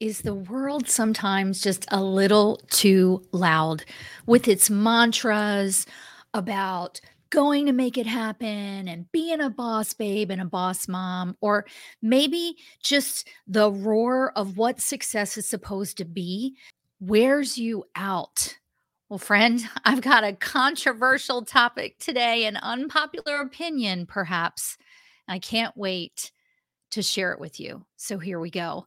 is the world sometimes just a little too loud with its mantras about going to make it happen and being a boss babe and a boss mom, or maybe just the roar of what success is supposed to be wears you out. Well, friend, I've got a controversial topic today, an unpopular opinion, perhaps. I can't wait to share it with you. So here we go.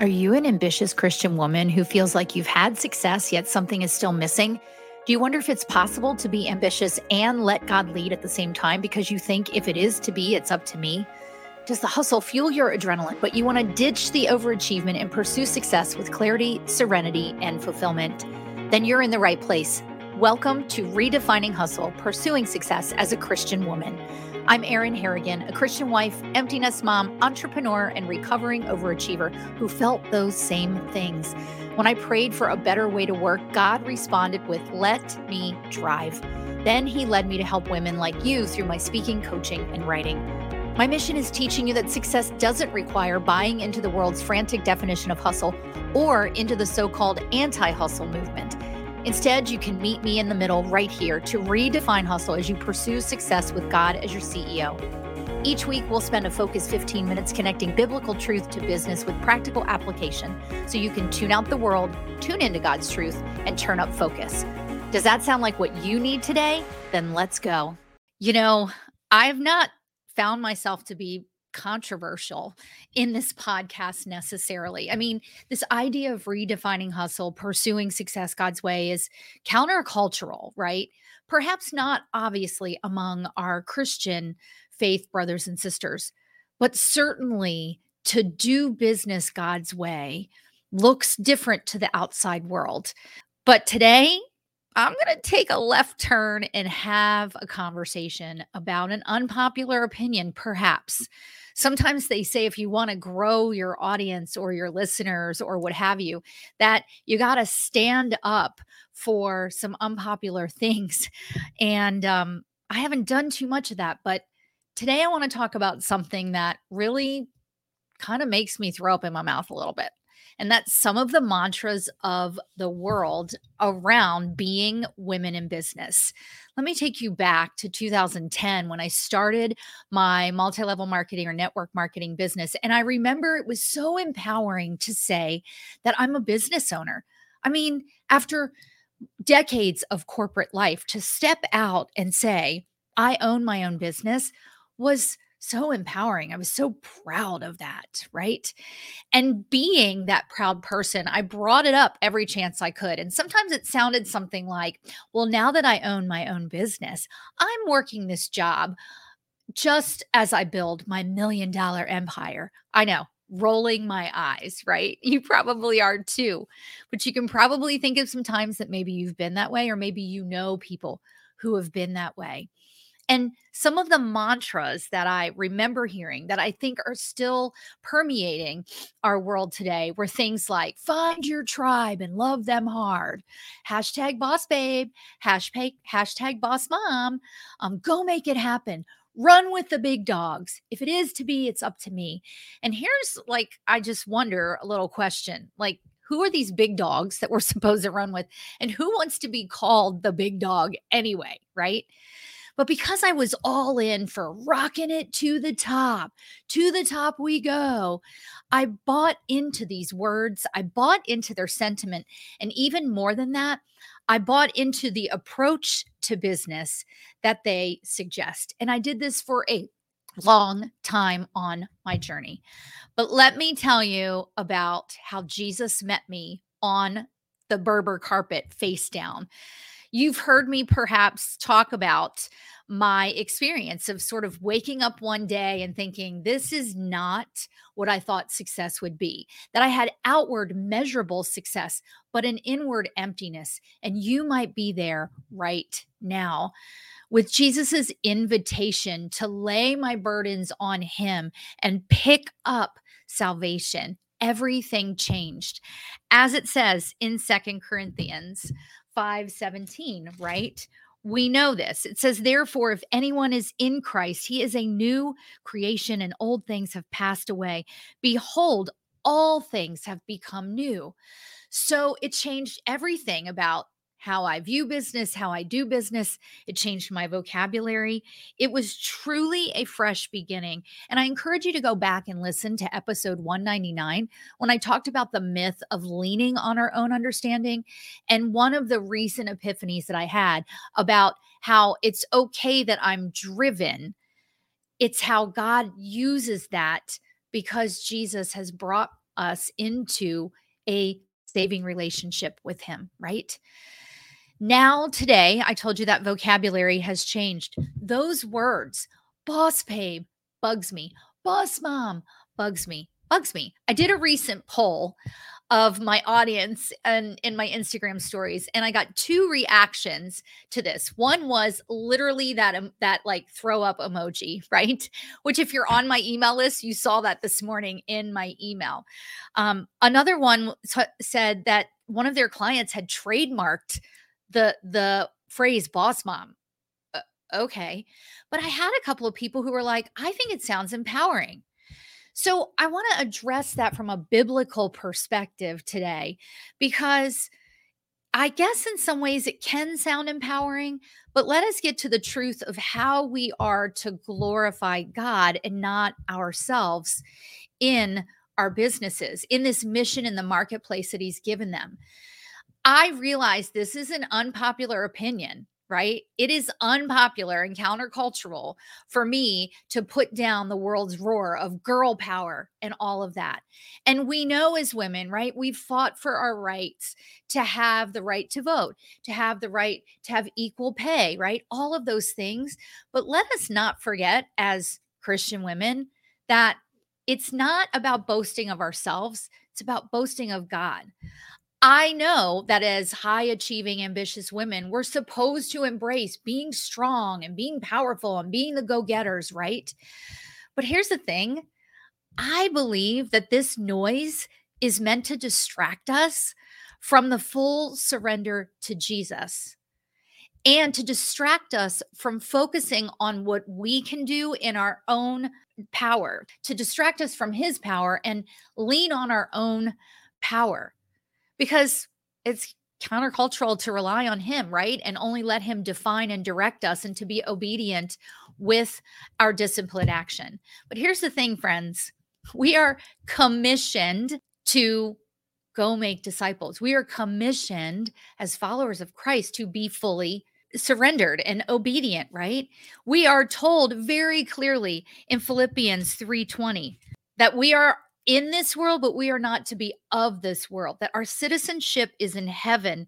Are you an ambitious Christian woman who feels like you've had success, yet something is still missing? Do you wonder if it's possible to be ambitious and let God lead at the same time because you think if it is to be, it's up to me? Does the hustle fuel your adrenaline, but you want to ditch the overachievement and pursue success with clarity, serenity, and fulfillment? Then you're in the right place. Welcome to Redefining Hustle Pursuing Success as a Christian Woman. I'm Erin Harrigan, a Christian wife, emptiness mom, entrepreneur, and recovering overachiever who felt those same things. When I prayed for a better way to work, God responded with, Let me drive. Then He led me to help women like you through my speaking, coaching, and writing. My mission is teaching you that success doesn't require buying into the world's frantic definition of hustle or into the so called anti hustle movement. Instead, you can meet me in the middle right here to redefine hustle as you pursue success with God as your CEO. Each week, we'll spend a focused 15 minutes connecting biblical truth to business with practical application so you can tune out the world, tune into God's truth, and turn up focus. Does that sound like what you need today? Then let's go. You know, I've not found myself to be controversial in this podcast necessarily. I mean, this idea of redefining hustle, pursuing success God's way is countercultural, right? Perhaps not obviously among our Christian faith brothers and sisters, but certainly to do business God's way looks different to the outside world. But today, I'm going to take a left turn and have a conversation about an unpopular opinion, perhaps sometimes they say if you want to grow your audience or your listeners or what have you, that you got to stand up for some unpopular things. And um, I haven't done too much of that, but today I want to talk about something that really kind of makes me throw up in my mouth a little bit and that's some of the mantras of the world around being women in business. Let me take you back to 2010 when I started my multi level marketing or network marketing business. And I remember it was so empowering to say that I'm a business owner. I mean, after decades of corporate life, to step out and say, I own my own business was so empowering. I was so proud of that, right? And being that proud person, I brought it up every chance I could. And sometimes it sounded something like, well, now that I own my own business, I'm working this job just as I build my million dollar empire. I know, rolling my eyes, right? You probably are too. But you can probably think of some times that maybe you've been that way, or maybe you know people who have been that way. And some of the mantras that I remember hearing that I think are still permeating our world today were things like find your tribe and love them hard, hashtag boss babe, hashtag, hashtag boss mom, um, go make it happen, run with the big dogs. If it is to be, it's up to me. And here's like, I just wonder a little question like, who are these big dogs that we're supposed to run with? And who wants to be called the big dog anyway? Right. But because I was all in for rocking it to the top, to the top we go, I bought into these words. I bought into their sentiment. And even more than that, I bought into the approach to business that they suggest. And I did this for a long time on my journey. But let me tell you about how Jesus met me on the Berber carpet face down. You've heard me perhaps talk about my experience of sort of waking up one day and thinking, this is not what I thought success would be. That I had outward measurable success, but an inward emptiness. And you might be there right now with Jesus's invitation to lay my burdens on him and pick up salvation. Everything changed. As it says in Second Corinthians 5:17, right? we know this. It says, Therefore, if anyone is in Christ, he is a new creation, and old things have passed away. Behold, all things have become new. So it changed everything about how I view business, how I do business. It changed my vocabulary. It was truly a fresh beginning. And I encourage you to go back and listen to episode 199 when I talked about the myth of leaning on our own understanding. And one of the recent epiphanies that I had about how it's okay that I'm driven, it's how God uses that because Jesus has brought us into a saving relationship with Him, right? Now, today, I told you that vocabulary has changed. Those words, boss babe, bugs me. Boss mom, bugs me, bugs me. I did a recent poll of my audience and in my Instagram stories and I got two reactions to this. One was literally that um, that like throw up emoji, right? Which if you're on my email list, you saw that this morning in my email. Um, another one t- said that one of their clients had trademarked the the phrase boss mom. Uh, okay. But i had a couple of people who were like i think it sounds empowering. So i want to address that from a biblical perspective today because i guess in some ways it can sound empowering but let us get to the truth of how we are to glorify god and not ourselves in our businesses in this mission in the marketplace that he's given them I realize this is an unpopular opinion, right? It is unpopular and countercultural for me to put down the world's roar of girl power and all of that. And we know as women, right? We've fought for our rights to have the right to vote, to have the right to have equal pay, right? All of those things. But let us not forget, as Christian women, that it's not about boasting of ourselves, it's about boasting of God. I know that as high achieving, ambitious women, we're supposed to embrace being strong and being powerful and being the go getters, right? But here's the thing I believe that this noise is meant to distract us from the full surrender to Jesus and to distract us from focusing on what we can do in our own power, to distract us from his power and lean on our own power because it's countercultural to rely on him, right? And only let him define and direct us and to be obedient with our disciplined action. But here's the thing, friends we are commissioned to go make disciples. We are commissioned as followers of Christ to be fully surrendered and obedient, right? We are told very clearly in Philippians 3:20 that we are in this world, but we are not to be of this world, that our citizenship is in heaven,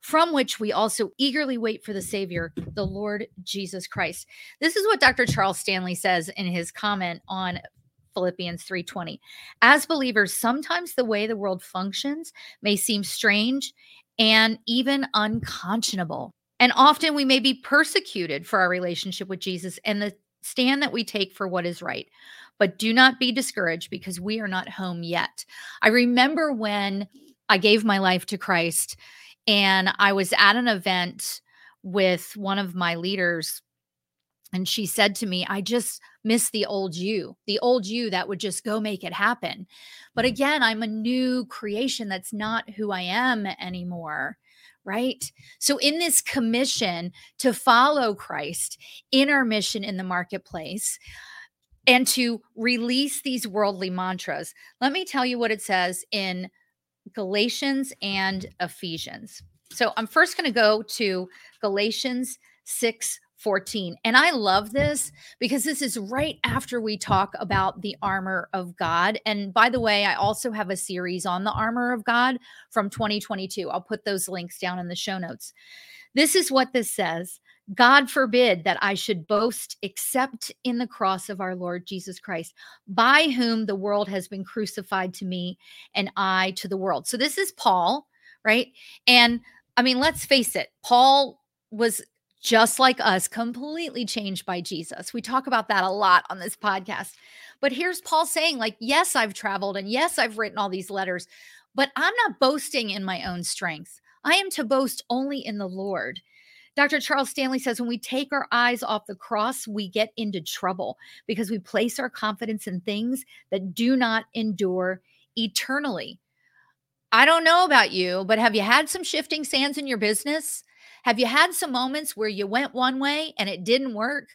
from which we also eagerly wait for the Savior, the Lord Jesus Christ. This is what Dr. Charles Stanley says in his comment on Philippians 3:20. As believers, sometimes the way the world functions may seem strange and even unconscionable. And often we may be persecuted for our relationship with Jesus and the stand that we take for what is right. But do not be discouraged because we are not home yet. I remember when I gave my life to Christ and I was at an event with one of my leaders and she said to me, I just miss the old you, the old you that would just go make it happen. But again, I'm a new creation. That's not who I am anymore. Right. So, in this commission to follow Christ in our mission in the marketplace, and to release these worldly mantras. Let me tell you what it says in Galatians and Ephesians. So I'm first going to go to Galatians 6 14. And I love this because this is right after we talk about the armor of God. And by the way, I also have a series on the armor of God from 2022. I'll put those links down in the show notes. This is what this says God forbid that I should boast except in the cross of our Lord Jesus Christ, by whom the world has been crucified to me and I to the world. So this is Paul, right? And I mean, let's face it, Paul was just like us, completely changed by Jesus. We talk about that a lot on this podcast. But here's Paul saying, like, yes, I've traveled and yes, I've written all these letters, but I'm not boasting in my own strength. I am to boast only in the Lord. Dr. Charles Stanley says when we take our eyes off the cross, we get into trouble because we place our confidence in things that do not endure eternally. I don't know about you, but have you had some shifting sands in your business? Have you had some moments where you went one way and it didn't work?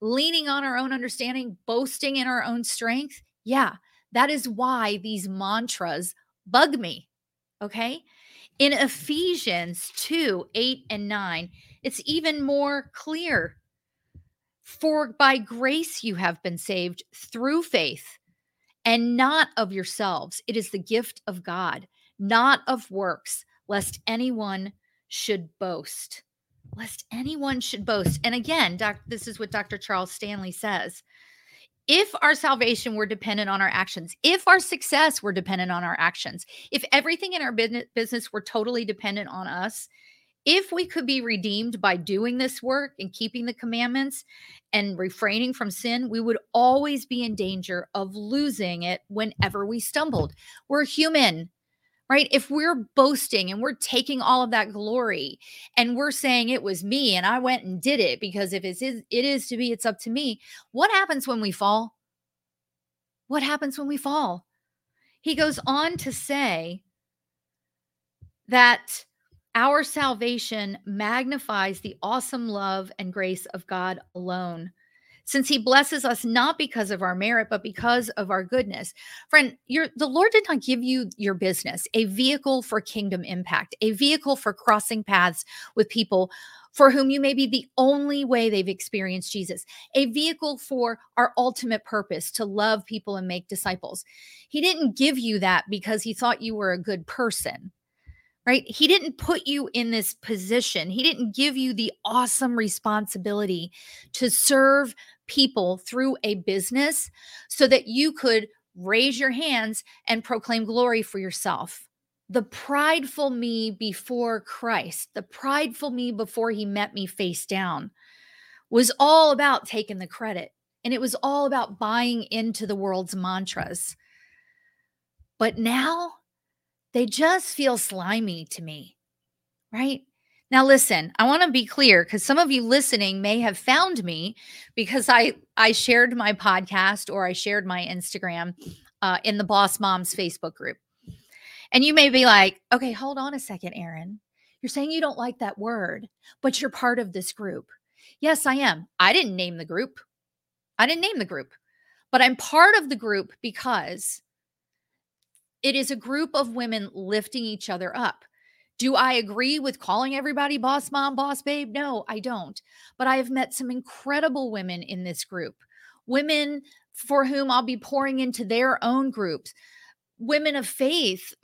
Leaning on our own understanding, boasting in our own strength? Yeah, that is why these mantras bug me. Okay. In Ephesians 2 8 and 9, it's even more clear. For by grace you have been saved through faith, and not of yourselves. It is the gift of God, not of works, lest anyone should boast. Lest anyone should boast. And again, doc, this is what Dr. Charles Stanley says. If our salvation were dependent on our actions, if our success were dependent on our actions, if everything in our business were totally dependent on us, if we could be redeemed by doing this work and keeping the commandments and refraining from sin, we would always be in danger of losing it whenever we stumbled. We're human right? If we're boasting and we're taking all of that glory and we're saying it was me and I went and did it because if it is, it is to be, it's up to me. What happens when we fall? What happens when we fall? He goes on to say that our salvation magnifies the awesome love and grace of God alone. Since he blesses us not because of our merit but because of our goodness. Friend your the lord did not give you your business a vehicle for kingdom impact a vehicle for crossing paths with people for whom you may be the only way they've experienced Jesus, a vehicle for our ultimate purpose to love people and make disciples. He didn't give you that because he thought you were a good person right? He didn't put you in this position. He didn't give you the awesome responsibility to serve people through a business so that you could raise your hands and proclaim glory for yourself. The prideful me before Christ, the prideful me before he met me face down, was all about taking the credit. And it was all about buying into the world's mantras. But now they just feel slimy to me, right? Now listen, I want to be clear cuz some of you listening may have found me because I I shared my podcast or I shared my Instagram uh, in the Boss Moms Facebook group. And you may be like, "Okay, hold on a second, Erin. You're saying you don't like that word, but you're part of this group." Yes, I am. I didn't name the group. I didn't name the group. But I'm part of the group because it is a group of women lifting each other up. Do I agree with calling everybody boss mom, boss babe? No, I don't. But I have met some incredible women in this group, women for whom I'll be pouring into their own groups, women of faith,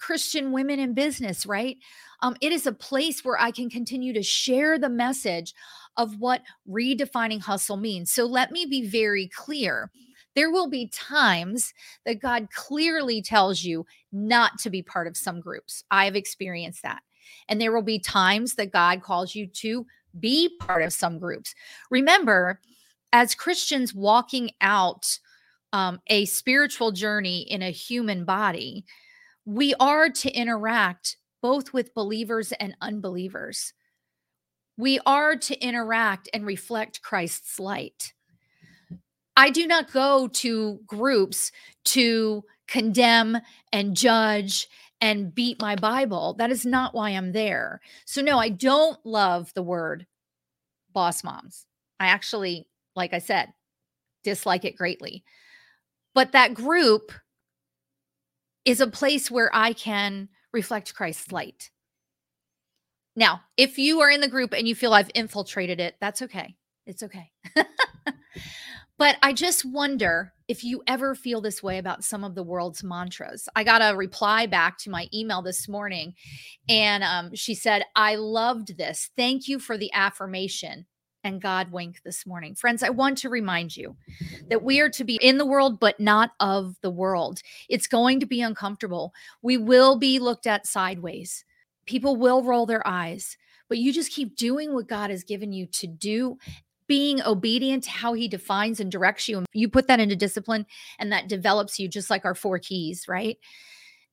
Christian women in business, right? Um, it is a place where I can continue to share the message of what redefining hustle means. So let me be very clear there will be times that God clearly tells you not to be part of some groups. I have experienced that. And there will be times that God calls you to be part of some groups. Remember, as Christians walking out um, a spiritual journey in a human body, we are to interact both with believers and unbelievers. We are to interact and reflect Christ's light. I do not go to groups to condemn and judge and beat my Bible. That is not why I'm there. So, no, I don't love the word boss moms. I actually, like I said, dislike it greatly. But that group is a place where I can reflect Christ's light. Now, if you are in the group and you feel I've infiltrated it, that's okay. It's okay. But I just wonder if you ever feel this way about some of the world's mantras. I got a reply back to my email this morning, and um, she said, I loved this. Thank you for the affirmation. and God wink this morning. Friends, I want to remind you that we are to be in the world, but not of the world. It's going to be uncomfortable. We will be looked at sideways. People will roll their eyes, but you just keep doing what God has given you to do. Being obedient to how he defines and directs you. And you put that into discipline, and that develops you just like our four keys, right?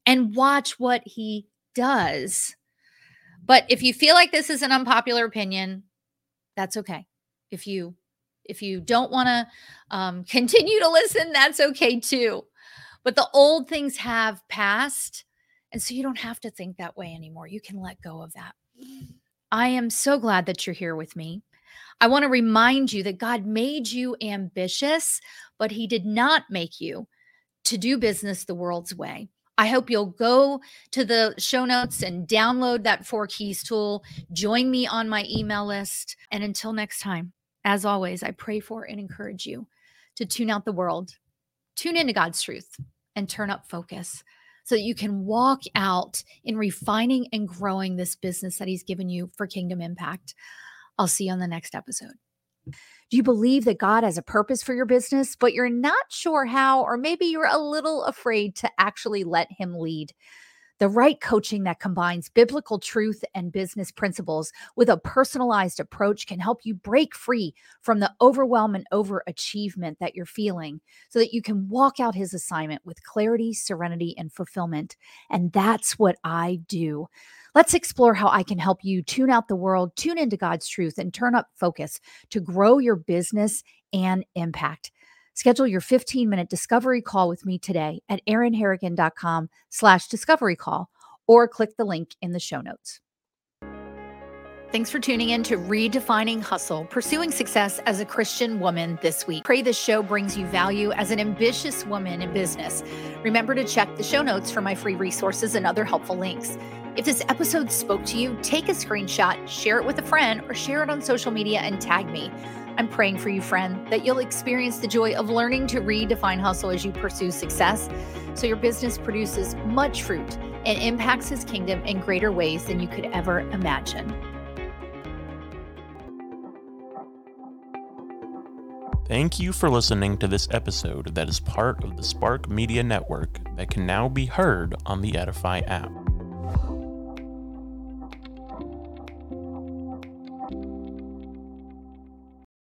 And watch what he does. But if you feel like this is an unpopular opinion, that's okay. If you if you don't want to um, continue to listen, that's okay too. But the old things have passed, and so you don't have to think that way anymore. You can let go of that. I am so glad that you're here with me. I want to remind you that God made you ambitious, but He did not make you to do business the world's way. I hope you'll go to the show notes and download that four keys tool. Join me on my email list. And until next time, as always, I pray for and encourage you to tune out the world, tune into God's truth, and turn up focus so that you can walk out in refining and growing this business that He's given you for kingdom impact. I'll see you on the next episode. Do you believe that God has a purpose for your business, but you're not sure how, or maybe you're a little afraid to actually let Him lead? The right coaching that combines biblical truth and business principles with a personalized approach can help you break free from the overwhelm and overachievement that you're feeling so that you can walk out his assignment with clarity, serenity, and fulfillment. And that's what I do. Let's explore how I can help you tune out the world, tune into God's truth, and turn up focus to grow your business and impact. Schedule your 15 minute discovery call with me today at erinharrigan.com slash discovery call or click the link in the show notes. Thanks for tuning in to Redefining Hustle, pursuing success as a Christian woman this week. Pray this show brings you value as an ambitious woman in business. Remember to check the show notes for my free resources and other helpful links. If this episode spoke to you, take a screenshot, share it with a friend, or share it on social media and tag me. I'm praying for you, friend, that you'll experience the joy of learning to redefine hustle as you pursue success so your business produces much fruit and impacts his kingdom in greater ways than you could ever imagine. Thank you for listening to this episode that is part of the Spark Media Network that can now be heard on the Edify app.